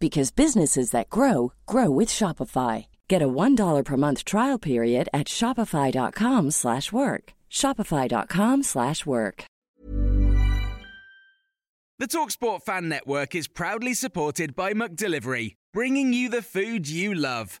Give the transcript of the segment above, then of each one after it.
because businesses that grow grow with Shopify. Get a $1 per month trial period at shopify.com/work. shopify.com/work. The Talksport Fan Network is proudly supported by McDelivery, bringing you the food you love.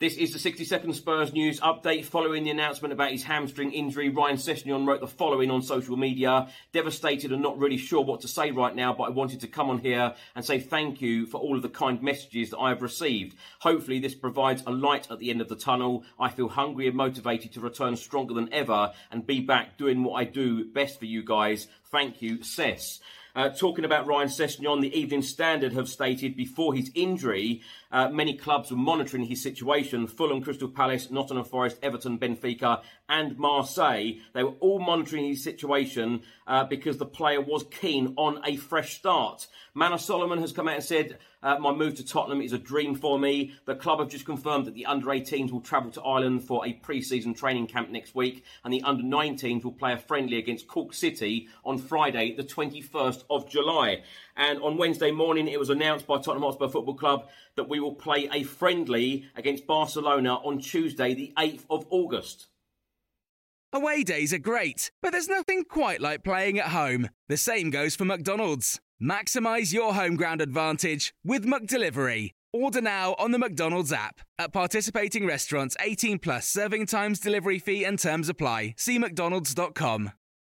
This is the 60 second Spurs news update following the announcement about his hamstring injury. Ryan Sessegnon wrote the following on social media Devastated and not really sure what to say right now, but I wanted to come on here and say thank you for all of the kind messages that I have received. Hopefully, this provides a light at the end of the tunnel. I feel hungry and motivated to return stronger than ever and be back doing what I do best for you guys. Thank you, Sess. Uh, talking about Ryan Sessegnon, the Evening Standard have stated before his injury, uh, many clubs were monitoring his situation. Fulham, Crystal Palace, Nottingham Forest, Everton, Benfica, and Marseille. They were all monitoring his situation uh, because the player was keen on a fresh start. Manor Solomon has come out and said, uh, My move to Tottenham is a dream for me. The club have just confirmed that the under 18s will travel to Ireland for a pre season training camp next week, and the under 19s will play a friendly against Cork City on Friday, the 21st of July. And on Wednesday morning, it was announced by Tottenham Hotspur Football Club that we will play a friendly against Barcelona on Tuesday, the 8th of August. Away days are great, but there's nothing quite like playing at home. The same goes for McDonald's. Maximize your home ground advantage with McDelivery. Order now on the McDonald's app. At participating restaurants, 18 plus serving times, delivery fee, and terms apply. See McDonald's.com.